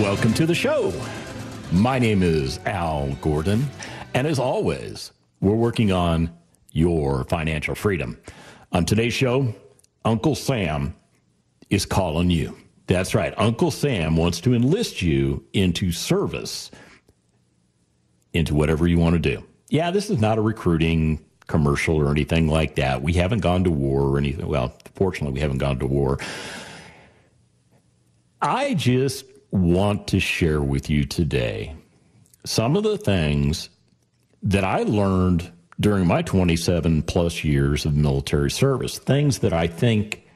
Welcome to the show. My name is Al Gordon, and as always, we're working on your financial freedom. On today's show, Uncle Sam is calling you. That's right. Uncle Sam wants to enlist you into service, into whatever you want to do. Yeah, this is not a recruiting commercial or anything like that. We haven't gone to war or anything. Well, fortunately, we haven't gone to war. I just want to share with you today some of the things that I learned during my 27 plus years of military service, things that I think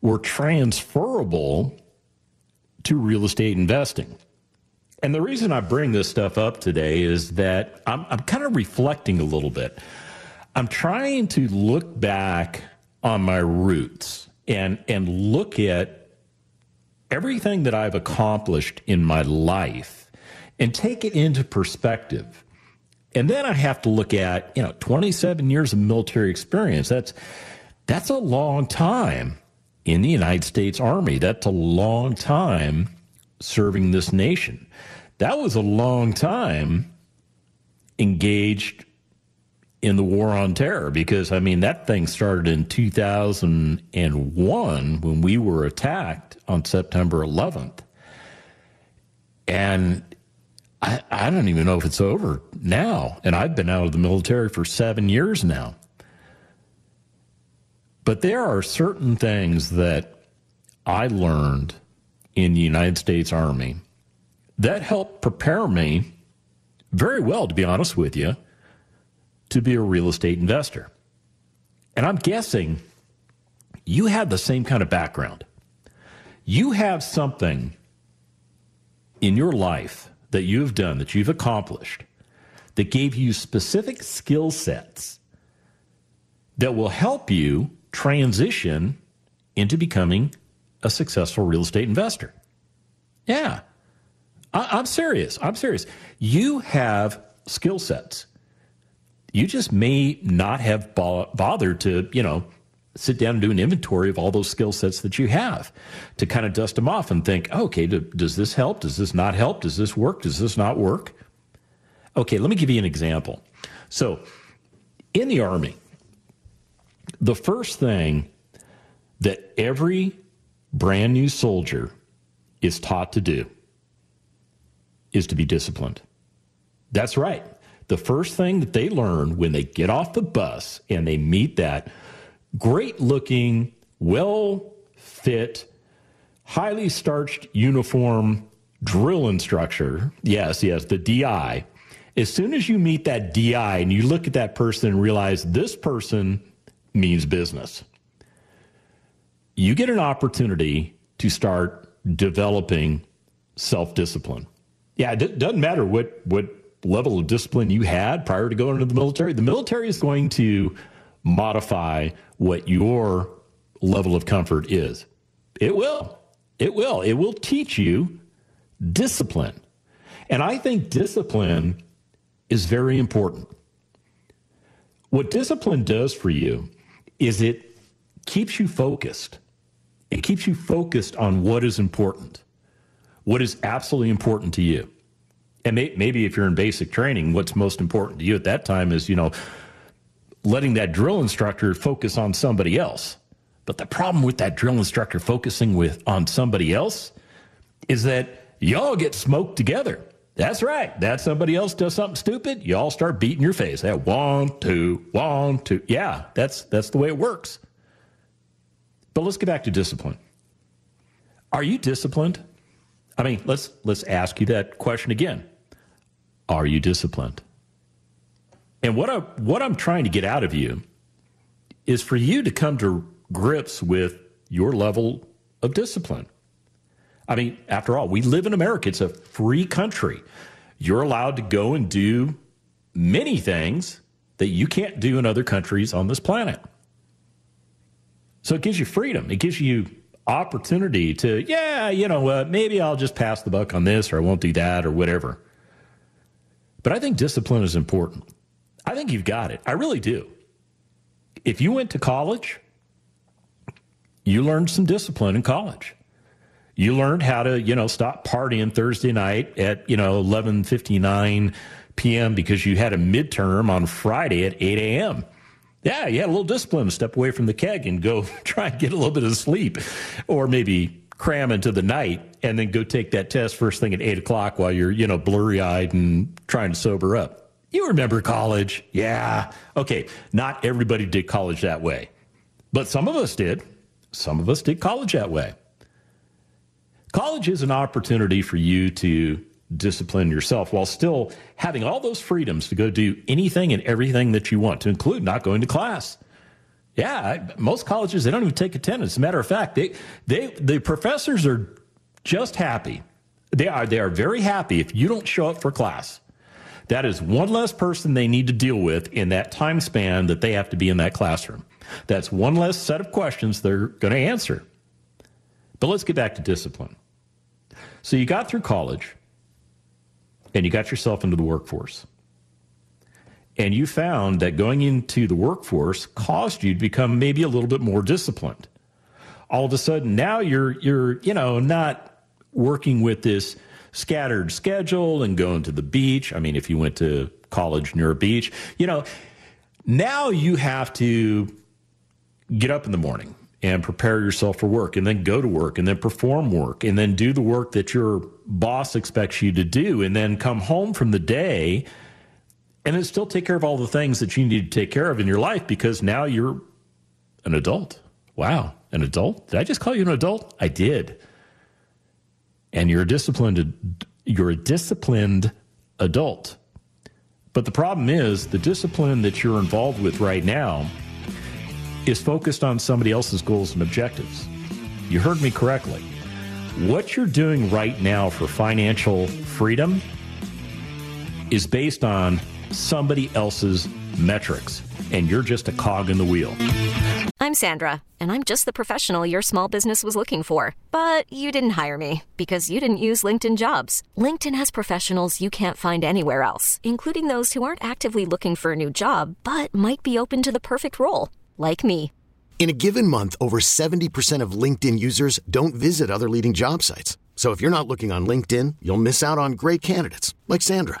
were transferable to real estate investing. And the reason I bring this stuff up today is that I'm, I'm kind of reflecting a little bit. I'm trying to look back on my roots and, and look at everything that I've accomplished in my life and take it into perspective. And then I have to look at, you know, 27 years of military experience. That's that's a long time in the United States Army. That's a long time serving this nation. That was a long time engaged in the war on terror because I mean that thing started in 2001 when we were attacked on September 11th. And I, I don't even know if it's over now. And I've been out of the military for seven years now. But there are certain things that I learned in the United States Army that helped prepare me very well, to be honest with you, to be a real estate investor. And I'm guessing you have the same kind of background. You have something in your life that you've done, that you've accomplished, that gave you specific skill sets that will help you transition into becoming a successful real estate investor. Yeah, I, am serious. I'm serious. You have skill sets. You just may not have bo- bothered to, you know, sit down and do an inventory of all those skill sets that you have to kind of dust them off and think, okay, do, does this help? Does this not help? Does this work? Does this not work? Okay, let me give you an example. So, in the Army, the first thing that every brand new soldier is taught to do is to be disciplined. That's right. The first thing that they learn when they get off the bus and they meet that great looking, well fit, highly starched uniform drill instructor. Yes, yes, the DI. As soon as you meet that DI and you look at that person and realize this person means business, you get an opportunity to start developing self discipline. Yeah, it doesn't matter what, what level of discipline you had prior to going into the military. The military is going to modify what your level of comfort is. It will. It will. It will teach you discipline. And I think discipline is very important. What discipline does for you is it keeps you focused. It keeps you focused on what is important, what is absolutely important to you. And may, maybe if you're in basic training, what's most important to you at that time is, you know, letting that drill instructor focus on somebody else. But the problem with that drill instructor focusing with on somebody else is that y'all get smoked together. That's right. That somebody else does something stupid, y'all start beating your face. That one, two, one, two. Yeah, that's that's the way it works. But let's get back to discipline. Are you disciplined? I mean, let's let's ask you that question again. Are you disciplined? And what I what I'm trying to get out of you is for you to come to grips with your level of discipline. I mean, after all, we live in America. It's a free country. You're allowed to go and do many things that you can't do in other countries on this planet. So it gives you freedom. It gives you opportunity to, yeah, you know what, maybe I'll just pass the buck on this or I won't do that or whatever. But I think discipline is important. I think you've got it. I really do. If you went to college, you learned some discipline in college. You learned how to, you know, stop partying Thursday night at, you know, 11:59 p.m. because you had a midterm on Friday at 8 a.m. Yeah, you had a little discipline to step away from the keg and go try and get a little bit of sleep, or maybe cram into the night and then go take that test first thing at eight o'clock while you're, you know, blurry eyed and trying to sober up. You remember college? Yeah. Okay. Not everybody did college that way, but some of us did. Some of us did college that way. College is an opportunity for you to discipline yourself while still having all those freedoms to go do anything and everything that you want, to include not going to class. Yeah, most colleges they don't even take attendance. As a matter of fact, they they the professors are just happy. They are they are very happy if you don't show up for class. That is one less person they need to deal with in that time span that they have to be in that classroom. That's one less set of questions they're going to answer. But let's get back to discipline. So you got through college and you got yourself into the workforce. And you found that going into the workforce caused you to become maybe a little bit more disciplined. All of a sudden now you're you're, you know, not working with this scattered schedule and going to the beach. I mean, if you went to college near a beach, you know, now you have to get up in the morning and prepare yourself for work and then go to work and then perform work and then do the work that your boss expects you to do and then come home from the day and it still take care of all the things that you need to take care of in your life because now you're an adult. Wow, an adult? Did I just call you an adult? I did. And you're a disciplined you're a disciplined adult. But the problem is the discipline that you're involved with right now is focused on somebody else's goals and objectives. You heard me correctly. What you're doing right now for financial freedom is based on somebody else's metrics, and you're just a cog in the wheel. I'm Sandra, and I'm just the professional your small business was looking for. But you didn't hire me because you didn't use LinkedIn jobs. LinkedIn has professionals you can't find anywhere else, including those who aren't actively looking for a new job but might be open to the perfect role like me. In a given month, over 70% of LinkedIn users don't visit other leading job sites. So if you're not looking on LinkedIn, you'll miss out on great candidates like Sandra.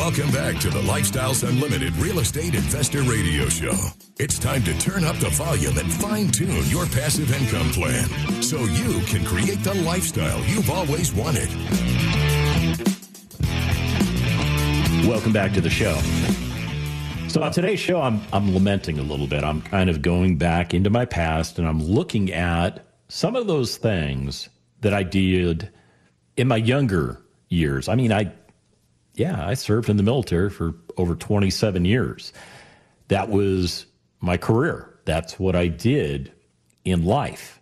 Welcome back to the Lifestyles Unlimited Real Estate Investor Radio Show. It's time to turn up the volume and fine tune your passive income plan so you can create the lifestyle you've always wanted. Welcome back to the show. So on today's show, I'm I'm lamenting a little bit. I'm kind of going back into my past and I'm looking at some of those things that I did in my younger years. I mean, I yeah, I served in the military for over 27 years. That was my career. That's what I did in life.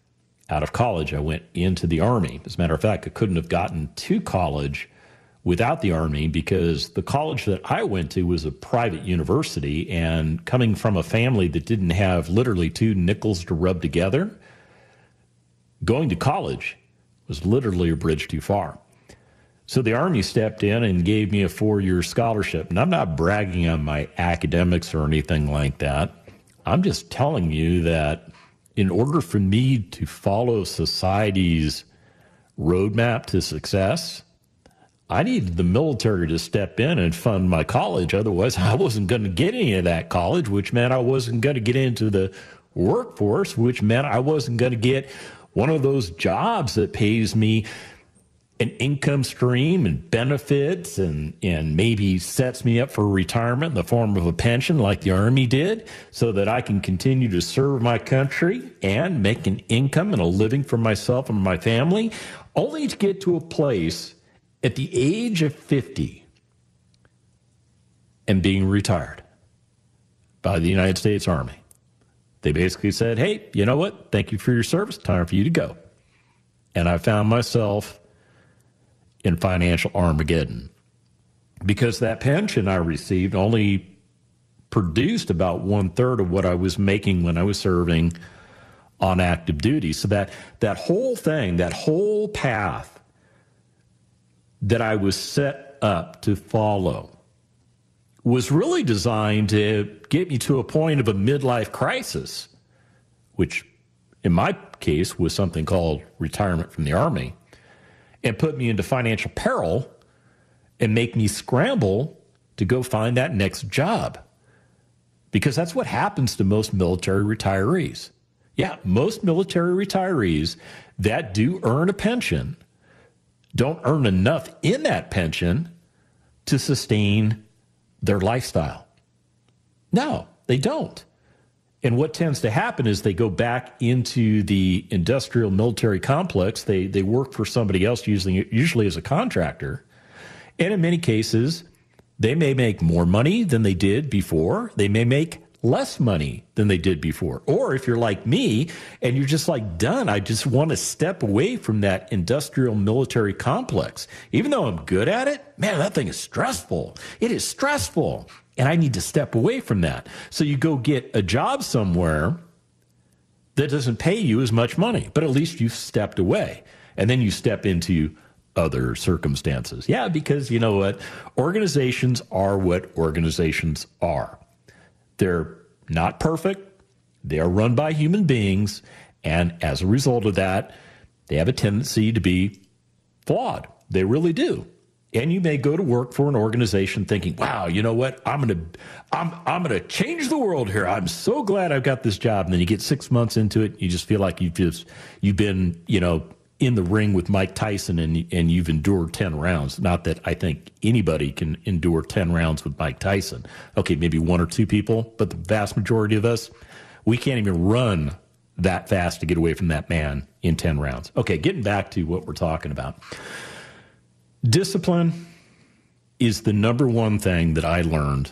Out of college, I went into the Army. As a matter of fact, I couldn't have gotten to college without the Army because the college that I went to was a private university. And coming from a family that didn't have literally two nickels to rub together, going to college was literally a bridge too far. So the Army stepped in and gave me a four year scholarship. And I'm not bragging on my academics or anything like that. I'm just telling you that in order for me to follow society's roadmap to success, I needed the military to step in and fund my college. Otherwise, I wasn't going to get any of that college, which meant I wasn't going to get into the workforce, which meant I wasn't going to get one of those jobs that pays me an income stream and benefits and, and maybe sets me up for retirement in the form of a pension like the Army did so that I can continue to serve my country and make an income and a living for myself and my family, only to get to a place at the age of 50 and being retired by the United States Army. They basically said, hey, you know what? Thank you for your service. Time for you to go. And I found myself in financial Armageddon because that pension I received only produced about one third of what I was making when I was serving on active duty. So that that whole thing, that whole path that I was set up to follow was really designed to get me to a point of a midlife crisis, which in my case was something called retirement from the army and put me into financial peril and make me scramble to go find that next job. Because that's what happens to most military retirees. Yeah, most military retirees that do earn a pension don't earn enough in that pension to sustain their lifestyle. No, they don't. And what tends to happen is they go back into the industrial military complex. They they work for somebody else, it usually as a contractor. And in many cases, they may make more money than they did before. They may make less money than they did before. Or if you're like me and you're just like done, I just want to step away from that industrial military complex. Even though I'm good at it, man, that thing is stressful. It is stressful. And I need to step away from that. So you go get a job somewhere that doesn't pay you as much money, but at least you've stepped away. And then you step into other circumstances. Yeah, because you know what? Organizations are what organizations are. They're not perfect, they are run by human beings. And as a result of that, they have a tendency to be flawed. They really do. And you may go to work for an organization thinking, "Wow, you know what? I'm going to I'm I'm going to change the world here. I'm so glad I've got this job." And then you get 6 months into it, you just feel like you've just you've been, you know, in the ring with Mike Tyson and and you've endured 10 rounds. Not that I think anybody can endure 10 rounds with Mike Tyson. Okay, maybe one or two people, but the vast majority of us, we can't even run that fast to get away from that man in 10 rounds. Okay, getting back to what we're talking about. Discipline is the number one thing that I learned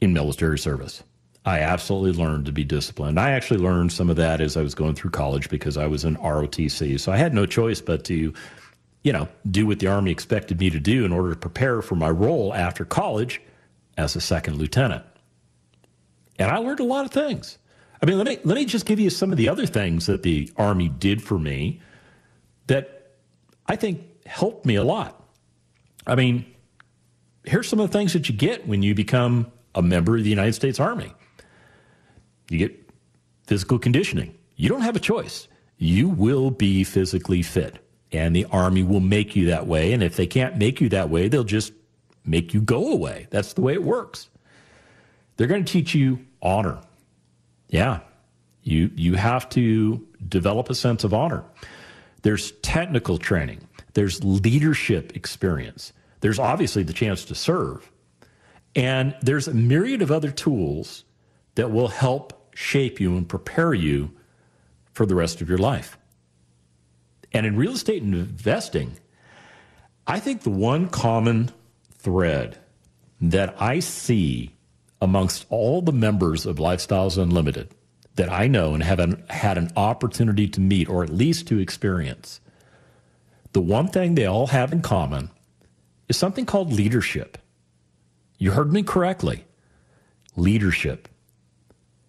in military service. I absolutely learned to be disciplined. I actually learned some of that as I was going through college because I was in ROTC. So I had no choice but to, you know, do what the Army expected me to do in order to prepare for my role after college as a second lieutenant. And I learned a lot of things. I mean, let me let me just give you some of the other things that the Army did for me that I think helped me a lot. I mean, here's some of the things that you get when you become a member of the United States Army. You get physical conditioning. You don't have a choice. You will be physically fit, and the Army will make you that way. And if they can't make you that way, they'll just make you go away. That's the way it works. They're going to teach you honor. Yeah. You you have to develop a sense of honor. There's technical training. There's leadership experience. There's obviously the chance to serve. And there's a myriad of other tools that will help shape you and prepare you for the rest of your life. And in real estate investing, I think the one common thread that I see amongst all the members of Lifestyles Unlimited that I know and have an, had an opportunity to meet or at least to experience, the one thing they all have in common is something called leadership. You heard me correctly leadership.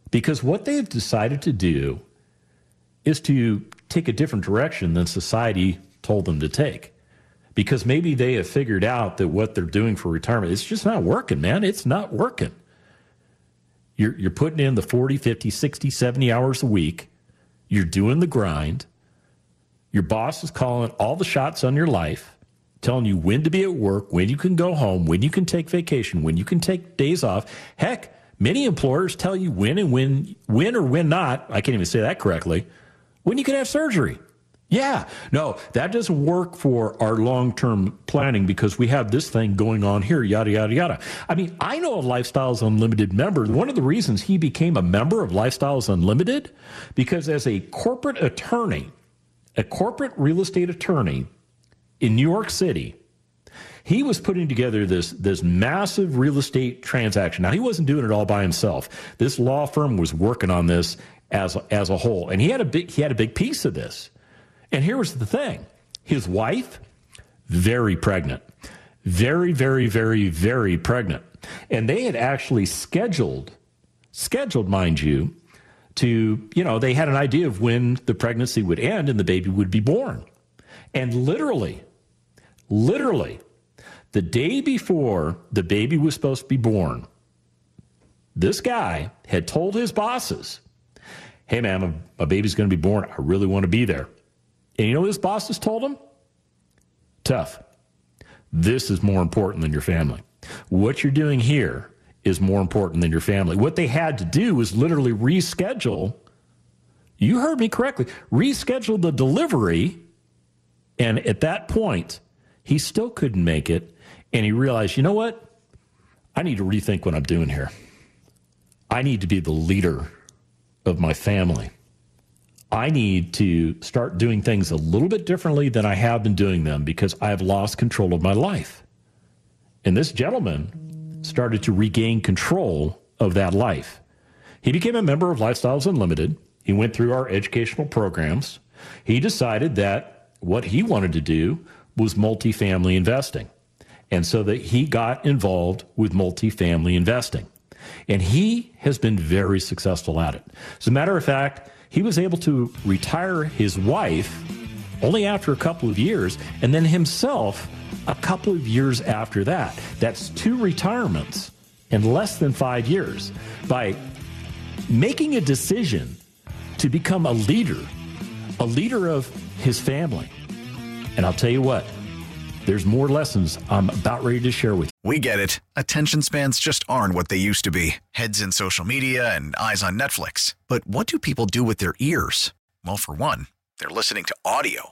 Because what they've decided to do is to take a different direction than society told them to take. Because maybe they have figured out that what they're doing for retirement, it's just not working, man. It's not working. You're, you're putting in the 40, 50, 60, 70 hours a week. You're doing the grind. Your boss is calling all the shots on your life, telling you when to be at work, when you can go home, when you can take vacation, when you can take days off. Heck, many employers tell you when and when, when or when not, I can't even say that correctly, when you can have surgery. Yeah, no, that doesn't work for our long term planning because we have this thing going on here, yada, yada, yada. I mean, I know a Lifestyles Unlimited member. One of the reasons he became a member of Lifestyles Unlimited, because as a corporate attorney, a corporate real estate attorney in New York City, he was putting together this this massive real estate transaction. Now he wasn't doing it all by himself. This law firm was working on this as as a whole, and he had a big he had a big piece of this. And here was the thing: his wife, very pregnant, very very very very pregnant, and they had actually scheduled scheduled, mind you, to, you know, they had an idea of when the pregnancy would end and the baby would be born. And literally, literally, the day before the baby was supposed to be born, this guy had told his bosses, Hey, man, my baby's going to be born. I really want to be there. And you know what his bosses told him? Tough. This is more important than your family. What you're doing here is more important than your family. What they had to do was literally reschedule. You heard me correctly. Reschedule the delivery. And at that point, he still couldn't make it. And he realized, you know what? I need to rethink what I'm doing here. I need to be the leader of my family. I need to start doing things a little bit differently than I have been doing them because I've lost control of my life. And this gentleman started to regain control of that life. He became a member of Lifestyles Unlimited. He went through our educational programs. He decided that what he wanted to do was multifamily investing. And so that he got involved with multifamily investing. And he has been very successful at it. As a matter of fact, he was able to retire his wife only after a couple of years, and then himself a couple of years after that. That's two retirements in less than five years by making a decision to become a leader, a leader of his family. And I'll tell you what, there's more lessons I'm about ready to share with you. We get it. Attention spans just aren't what they used to be heads in social media and eyes on Netflix. But what do people do with their ears? Well, for one, they're listening to audio.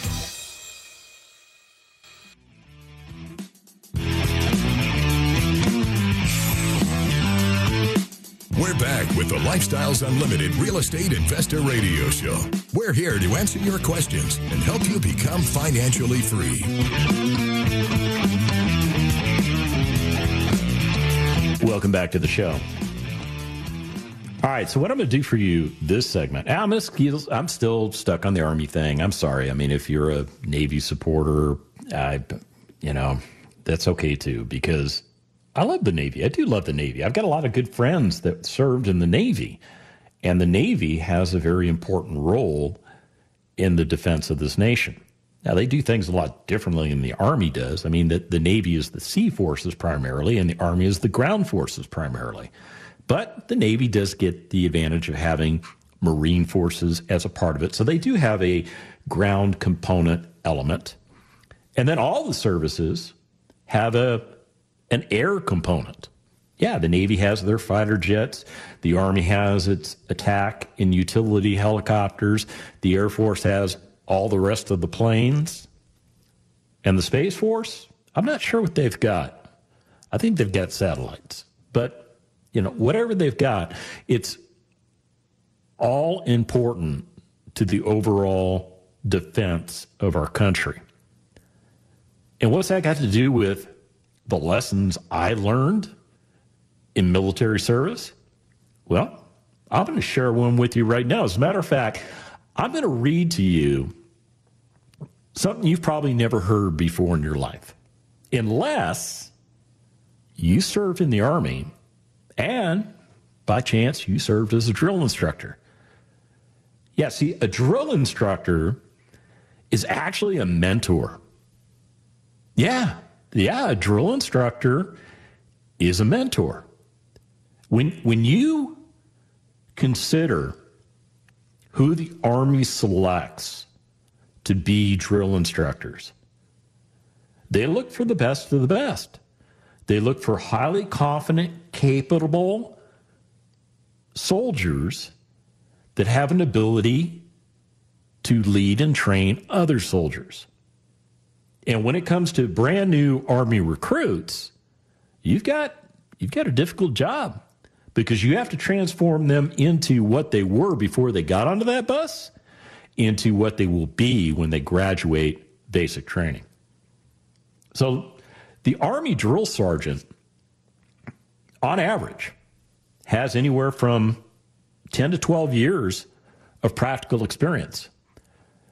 Back with the Lifestyles Unlimited Real Estate Investor Radio Show. We're here to answer your questions and help you become financially free. Welcome back to the show. All right, so what I'm going to do for you this segment, I'm, gonna, I'm still stuck on the Army thing. I'm sorry. I mean, if you're a Navy supporter, I, you know, that's okay too, because I love the Navy. I do love the Navy. I've got a lot of good friends that served in the Navy, and the Navy has a very important role in the defense of this nation. Now, they do things a lot differently than the Army does. I mean, the, the Navy is the sea forces primarily, and the Army is the ground forces primarily. But the Navy does get the advantage of having Marine forces as a part of it. So they do have a ground component element. And then all the services have a an air component. Yeah, the Navy has their fighter jets. The Army has its attack and utility helicopters. The Air Force has all the rest of the planes. And the Space Force, I'm not sure what they've got. I think they've got satellites. But you know, whatever they've got, it's all important to the overall defense of our country. And what's that got to do with the lessons I learned in military service? Well, I'm going to share one with you right now. As a matter of fact, I'm going to read to you something you've probably never heard before in your life, unless you served in the Army and by chance, you served as a drill instructor. Yeah, see, a drill instructor is actually a mentor. Yeah, yeah, a drill instructor is a mentor. When, when you consider who the Army selects to be drill instructors, they look for the best of the best. They look for highly confident, capable soldiers that have an ability to lead and train other soldiers. And when it comes to brand new Army recruits, you've got you've got a difficult job because you have to transform them into what they were before they got onto that bus into what they will be when they graduate basic training. So the Army drill sergeant, on average, has anywhere from 10 to 12 years of practical experience.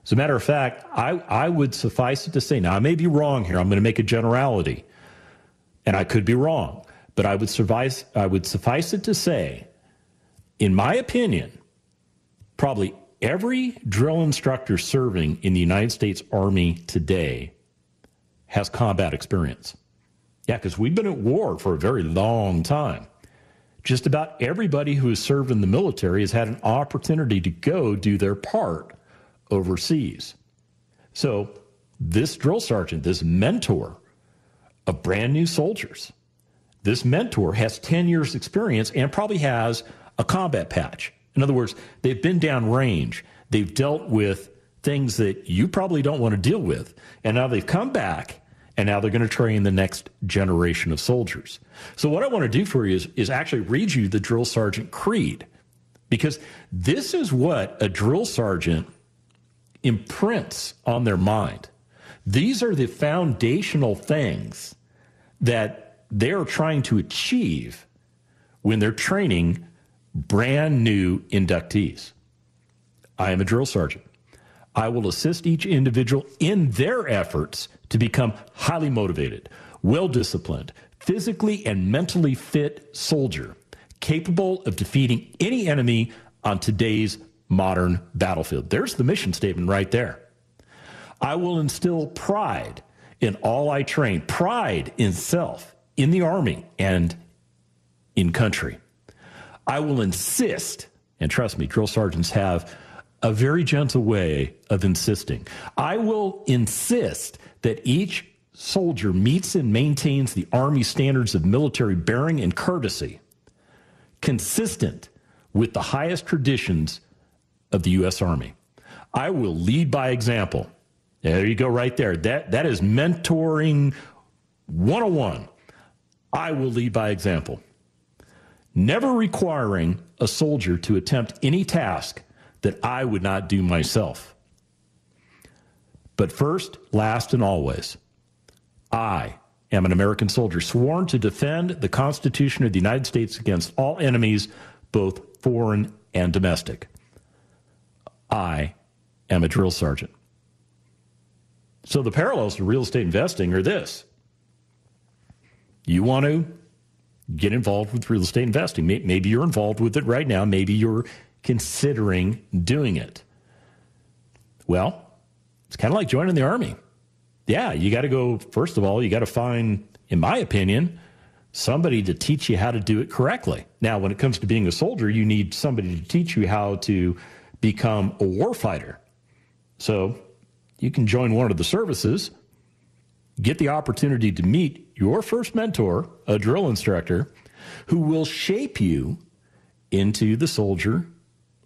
As a matter of fact, I, I would suffice it to say, now I may be wrong here, I'm going to make a generality, and I could be wrong, but I would suffice, I would suffice it to say, in my opinion, probably every drill instructor serving in the United States Army today has combat experience. Yeah, because we've been at war for a very long time. Just about everybody who has served in the military has had an opportunity to go do their part overseas. So, this drill sergeant, this mentor of brand new soldiers, this mentor has 10 years' experience and probably has a combat patch. In other words, they've been down range, they've dealt with things that you probably don't want to deal with, and now they've come back and now they're going to train the next generation of soldiers. So what I want to do for you is, is actually read you the drill sergeant creed, because this is what a drill sergeant imprints on their mind. These are the foundational things that they're trying to achieve when they're training brand new inductees. I am a drill sergeant. I will assist each individual in their efforts to become highly motivated, well disciplined, physically and mentally fit soldier, capable of defeating any enemy on today's modern battlefield. There's the mission statement right there. I will instill pride in all I train, pride in self, in the Army, and in country. I will insist, and trust me, drill sergeants have a very gentle way of insisting. I will insist that each soldier meets and maintains the Army standards of military bearing and courtesy, consistent with the highest traditions of the U.S. Army. I will lead by example. There you go, right there. That, that is mentoring 101. I will lead by example. never requiring a soldier to attempt any task that I would not do myself. But first, last, and always, I am an American soldier sworn to defend the Constitution of the United States against all enemies, both foreign and domestic. I am a drill sergeant. So the parallels to real estate investing are this you want to get involved with real estate investing. Maybe you're involved with it right now. Maybe you're considering doing it. Well, it's kind of like joining the army. Yeah, you got to go, first of all, you got to find, in my opinion, somebody to teach you how to do it correctly. Now, when it comes to being a soldier, you need somebody to teach you how to become a warfighter. So you can join one of the services, get the opportunity to meet your first mentor, a drill instructor, who will shape you into the soldier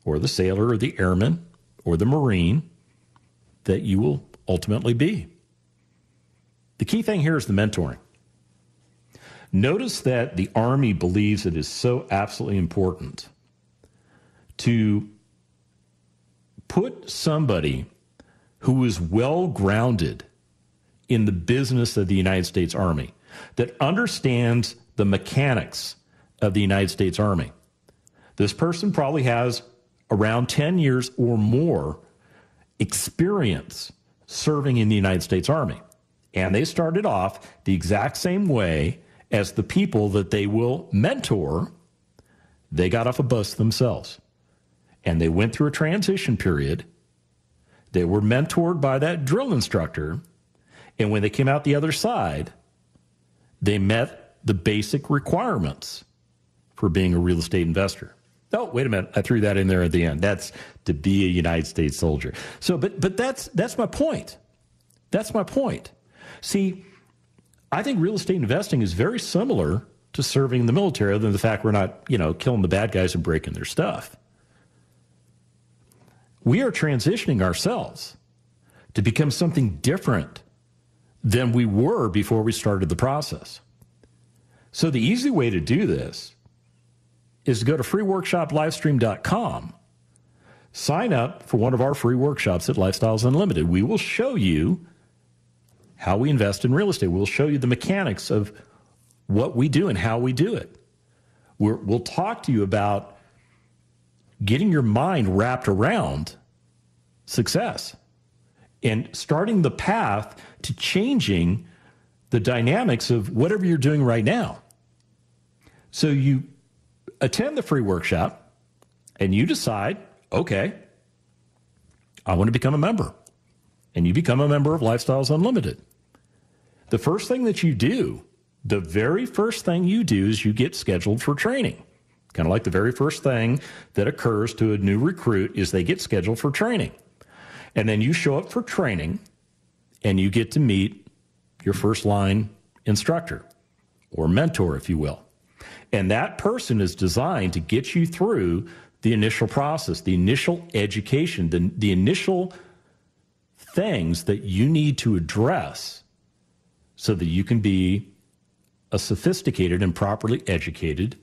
or the sailor or the airman or the marine that you will ultimately be. The key thing here is the mentoring. Notice that the Army believes it is so absolutely important to put somebody who is well grounded in the business of the United States Army, that understands the mechanics of the United States Army. This person probably has around 10 years or more experience serving in the United States Army. And they started off the exact same way as the people that they will mentor. They got off a bus themselves and they went through a transition period. They were mentored by that drill instructor. And when they came out the other side, they met the basic requirements for being a real estate investor. Oh, wait a minute. I threw that in there at the end. That's to be a United States soldier. So, but, but that's, that's my point. That's my point. See, I think real estate investing is very similar to serving in the military, other than the fact we're not, you know, killing the bad guys and breaking their stuff. We are transitioning ourselves to become something different than we were before we started the process. So the easy way to do this is to go to freeworkshoplivestream.com. Sign up for one of our free workshops at Lifestyles Unlimited. We will show you how we invest in real estate. We'll show you the mechanics of what we do and how we do it. we will talk to you about getting your mind wrapped around success and starting the path to changing the dynamics of whatever you're doing right now. So you attend the free workshop and you decide, okay, I want to become a member. And you become a member of Lifestyles Unlimited. The first thing that you do, the very first thing you do is you get scheduled for training. Kind of like the very first thing that occurs to a new recruit is they get scheduled for training. And then you show up for training and you get to meet your first line instructor or mentor, if you will. And that person is designed to get you through the initial process, the initial education, the, the initial things that you need to address so that you can be a sophisticated and properly educated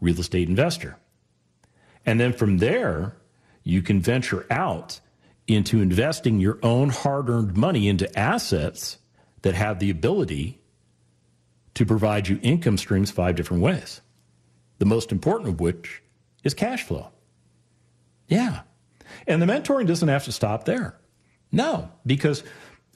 real estate investor. And then from there, you can venture out into investing your own hard earned money into assets that have the ability to provide you income streams five different ways. The most important of which is cash flow. Yeah. And the mentoring doesn't have to stop there. No, because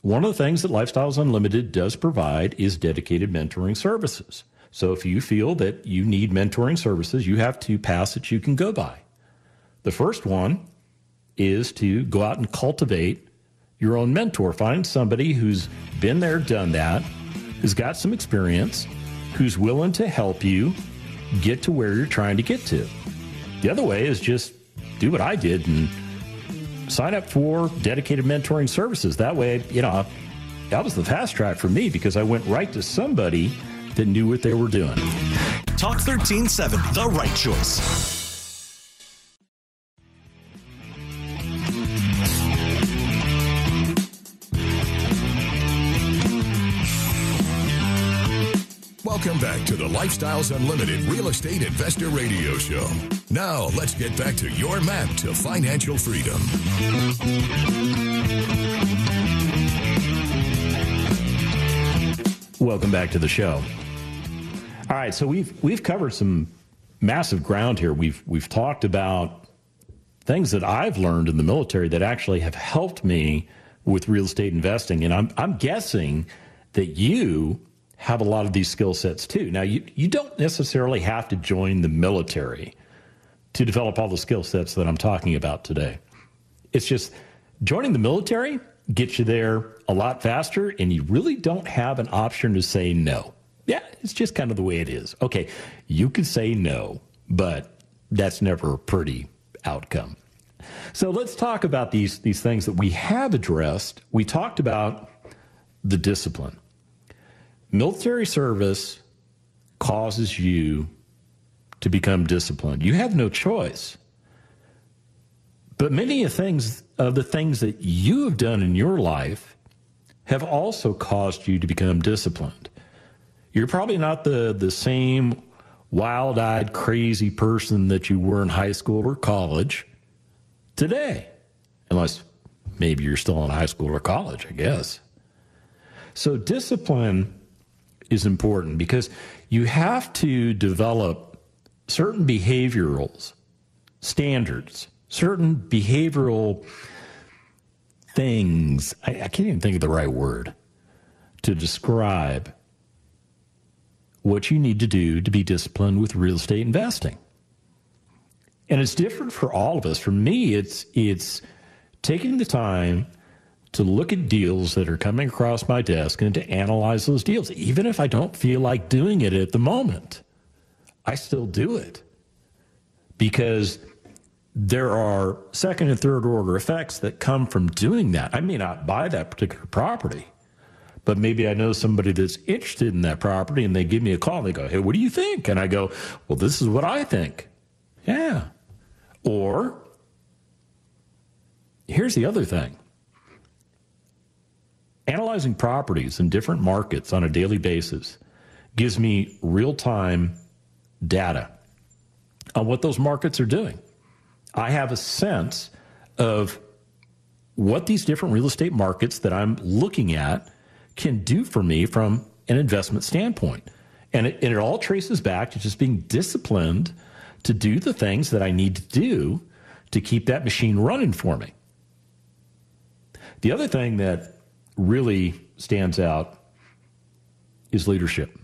one of the things that Lifestyles Unlimited does provide is dedicated mentoring services. So if you feel that you need mentoring services, you have two paths that you can go by. The first one is to go out and cultivate your own mentor. Find somebody who's been there, done that, who's got some experience, who's willing to help you get to where you're trying to get to. The other way is just do what I did and sign up for dedicated mentoring services. That way, you know, that was the fast track for me because I went right to somebody that knew what they were doing. Talk 1370, the right choice. Welcome back to the Lifestyles Unlimited Real Estate Investor Radio Show. Now, let's get back to your map to financial freedom. Welcome back to the show. All right, so we've we've covered some massive ground here. We've we've talked about things that I've learned in the military that actually have helped me with real estate investing, and I'm I'm guessing that you have a lot of these skill sets too. Now, you you don't necessarily have to join the military to develop all the skill sets that I'm talking about today. It's just joining the military gets you there a lot faster, and you really don't have an option to say no. Yeah, it's just kind of the way it is. Okay, you can say no, but that's never a pretty outcome. So let's talk about these, these things that we have addressed. We talked about the discipline. Military service causes you to become disciplined. You have no choice. But many of things of the things that you have done in your life have also caused you to become disciplined. You're probably not the, the same wild eyed, crazy person that you were in high school or college today, unless maybe you're still in high school or college, I guess. So, discipline is important because you have to develop certain behavioral standards certain behavioral things. I, I can't even think of the right word to describe what you need to do to be disciplined with real estate investing. And it's different for all of us. For me, it's it's taking the time to look at deals that are coming across my desk and to analyze those deals, even if I don't feel like doing it at the moment. I still do it because there are second and third order effects that come from doing that. I may not buy that particular property, but maybe I know somebody that's interested in that property and they give me a call and they go, Hey, what do you think? And I go, Well, this is what I think. Yeah. Or here's the other thing analyzing properties in different markets on a daily basis gives me real time data on what those markets are doing. I have a sense of what these different real estate markets that I'm looking at can do for me from an investment standpoint. And it, and it all traces back to just being disciplined to do the things that I need to do to keep that machine running for me. The other thing that really stands out is leadership.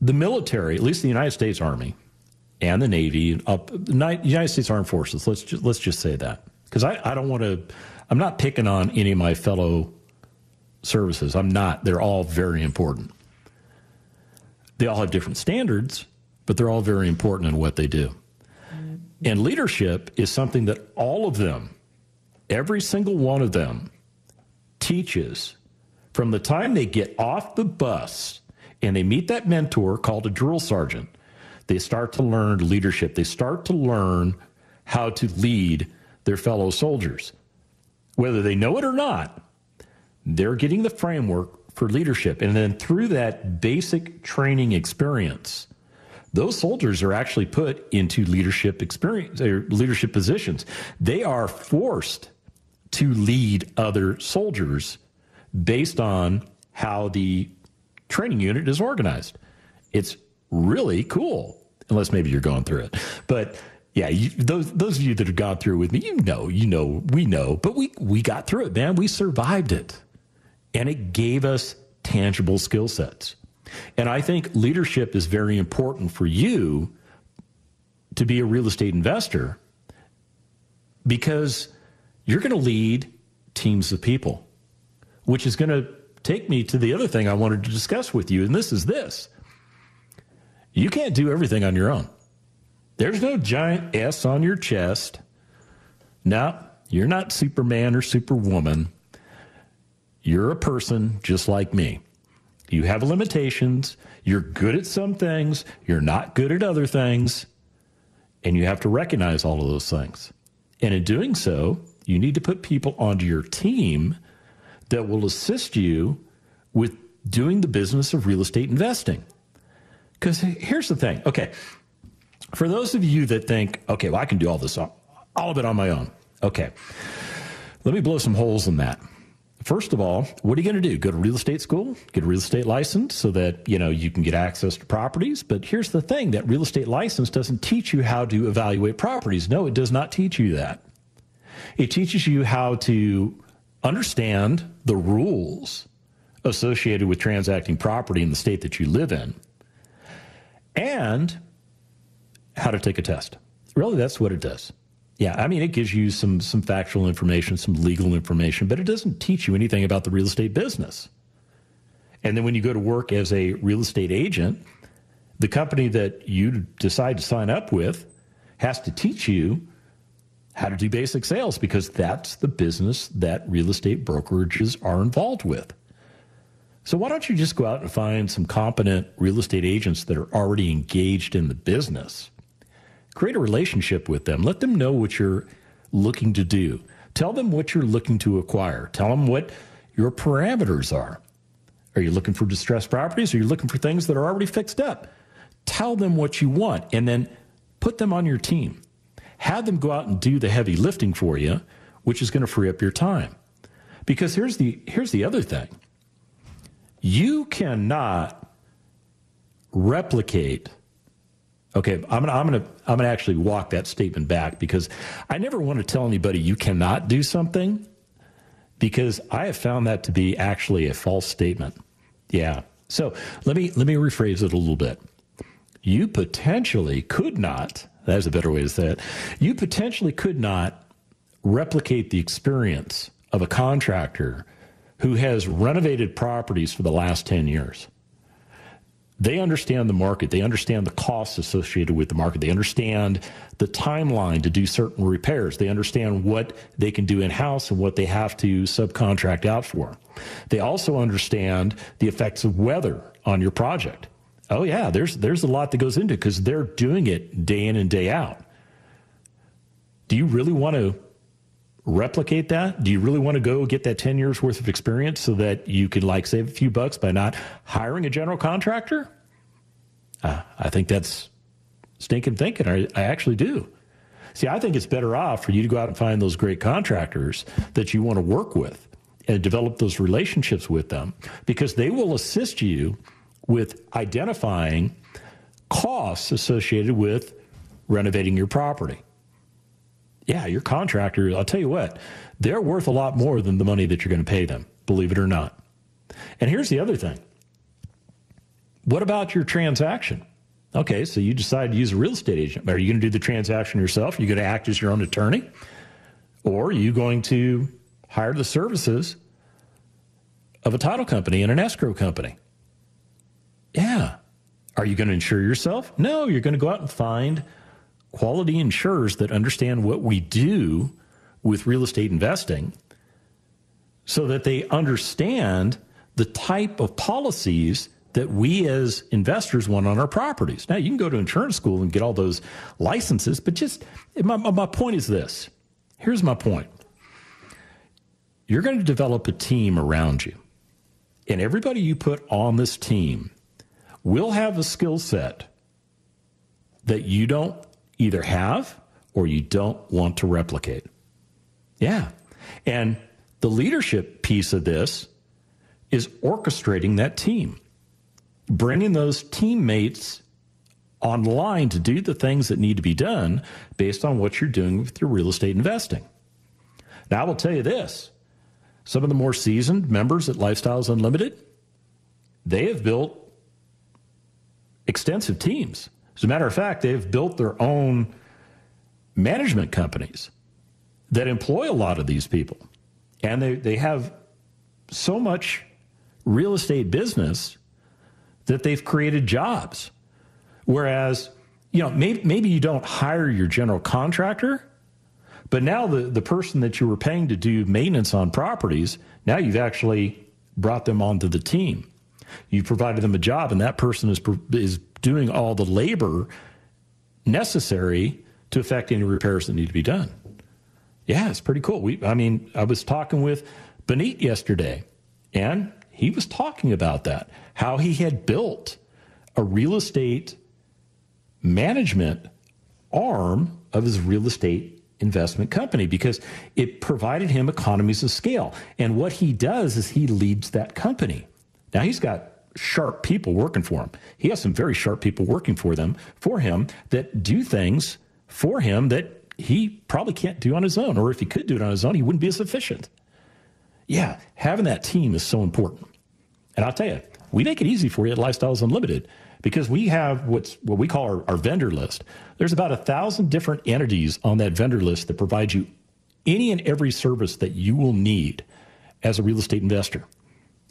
The military, at least the United States Army, and the Navy, up United States Armed Forces. Let's just, let's just say that because I, I don't want to. I'm not picking on any of my fellow services. I'm not. They're all very important. They all have different standards, but they're all very important in what they do. And leadership is something that all of them, every single one of them, teaches from the time they get off the bus and they meet that mentor called a drill sergeant they start to learn leadership. They start to learn how to lead their fellow soldiers. Whether they know it or not, they're getting the framework for leadership. And then through that basic training experience, those soldiers are actually put into leadership experience or leadership positions. They are forced to lead other soldiers based on how the training unit is organized. It's really cool unless maybe you're going through it. But yeah, you, those those of you that have gone through with me, you know, you know, we know, but we we got through it, man. We survived it, and it gave us tangible skill sets. And I think leadership is very important for you to be a real estate investor because you're going to lead teams of people, which is going to take me to the other thing I wanted to discuss with you, and this is this you can't do everything on your own. There's no giant S on your chest. No, you're not Superman or Superwoman. You're a person just like me. You have limitations. You're good at some things. You're not good at other things. And you have to recognize all of those things. And in doing so, you need to put people onto your team that will assist you with doing the business of real estate investing. Because here's the thing. Okay. For those of you that think, okay, well, I can do all this, all of it on my own. Okay. Let me blow some holes in that. First of all, what are you going to do? Go to real estate school, get a real estate license so that, you know, you can get access to properties. But here's the thing, that real estate license doesn't teach you how to evaluate properties. No, it does not teach you that. It teaches you how to understand the rules associated with transacting property in the state that you live in and how to take a test. Really, that's what it does. Yeah, I mean, it gives you some some factual information, some legal information, but it doesn't teach you anything about the real estate business. And then when you go to work as a real estate agent, the company that you decide to sign up with has to teach you how to do basic sales because that's the business that real estate brokerages are involved with. So why don't you just go out and find some competent real estate agents that are already engaged in the business? Create a relationship with them. Let them know what you're looking to do. Tell them what you're looking to acquire. Tell them what your parameters are. Are you looking for distressed properties? Are you looking for things that are already fixed up? Tell them what you want and then put them on your team. Have them go out and do the heavy lifting for you, which is going to free up your time. Because here's the here's the other thing. You cannot replicate. Okay, I'm gonna, I'm gonna, I'm gonna actually walk that statement back because I never want to tell anybody you cannot do something because I have found that to be actually a false statement. Yeah. So let me let me rephrase it a little bit. You potentially could not. That's a better way to say it. You potentially could not replicate the experience of a contractor who has renovated properties for the last 10 years. They understand the market. They understand the costs associated with the market. They understand the timeline to do certain repairs. They understand what they can do in house and what they have to subcontract out for. They also understand the effects of weather on your project. Oh yeah, there's there's a lot that goes into it because they're doing it day in and day out. Do you really want to replicate that? Do you really want to go get that 10 years worth of experience so that you can like save a few bucks by not hiring a general contractor? Uh, I think that's stinking thinking. I, I actually do. See, I think it's better off for you to go out and find those great contractors that you want to work with and develop those relationships with them because they will assist you with identifying costs associated with renovating your property yeah, your contractor, I'll tell you what, they're worth a lot more than the money that you're going to pay them, believe it or not. And here's the other thing what about your transaction? Okay, so you decide to use a real estate agent. Are you going to do the transaction yourself? Are you going to act as your own attorney? Or are you going to hire the services of a title company and an escrow company? Yeah. Are you going to insure yourself? No, you're going to go out and find quality insurers that understand what we do with real estate investing so that they understand the type of policies that we as investors want on our properties. Now, you can go to insurance school and get all those licenses, but just my, my point is this. Here's my point you're going to develop a team around you, and everybody you put on this team will have a skill set that you don't either have or you don't want to replicate. Yeah. And the leadership piece of this is orchestrating that team, bringing those teammates online to do the things that need to be done based on what you're doing with your real estate investing. Now, I will tell you this some of the more seasoned members at Lifestyles Unlimited, they have built extensive teams. As a matter of fact, they've built their own management companies that employ a lot of these people. And they, they have so much real estate business that they've created jobs. Whereas, you know, maybe, maybe you don't hire your general contractor, but now the, the person that you were paying to do maintenance on properties, now you've actually brought them onto the team. You've provided them a job, and that person is, is doing all the labor necessary to effect any repairs that need to be done. Yeah, it's pretty cool. We, I mean, I was talking with Benit yesterday, and he was talking about that, how he had built a real estate management arm of his real estate investment company because it provided him economies of scale. And what he does is he leads that company. Now he's got sharp people working for him. He has some very sharp people working for them for him that do things for him that he probably can't do on his own or if he could do it on his own he wouldn't be as efficient. Yeah, having that team is so important. And I'll tell you, we make it easy for you at Lifestyles Unlimited because we have what's what we call our, our vendor list. There's about a thousand different entities on that vendor list that provide you any and every service that you will need as a real estate investor.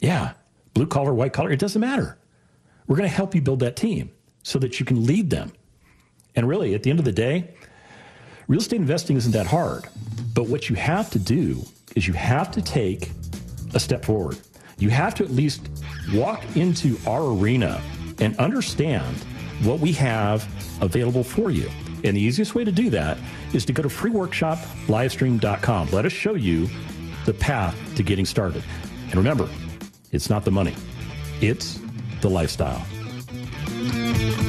Yeah, blue collar, white collar, it doesn't matter. We're going to help you build that team so that you can lead them. And really, at the end of the day, real estate investing isn't that hard. But what you have to do is you have to take a step forward. You have to at least walk into our arena and understand what we have available for you. And the easiest way to do that is to go to freeworkshoplivestream.com. Let us show you the path to getting started. And remember, it's not the money, it's the lifestyle.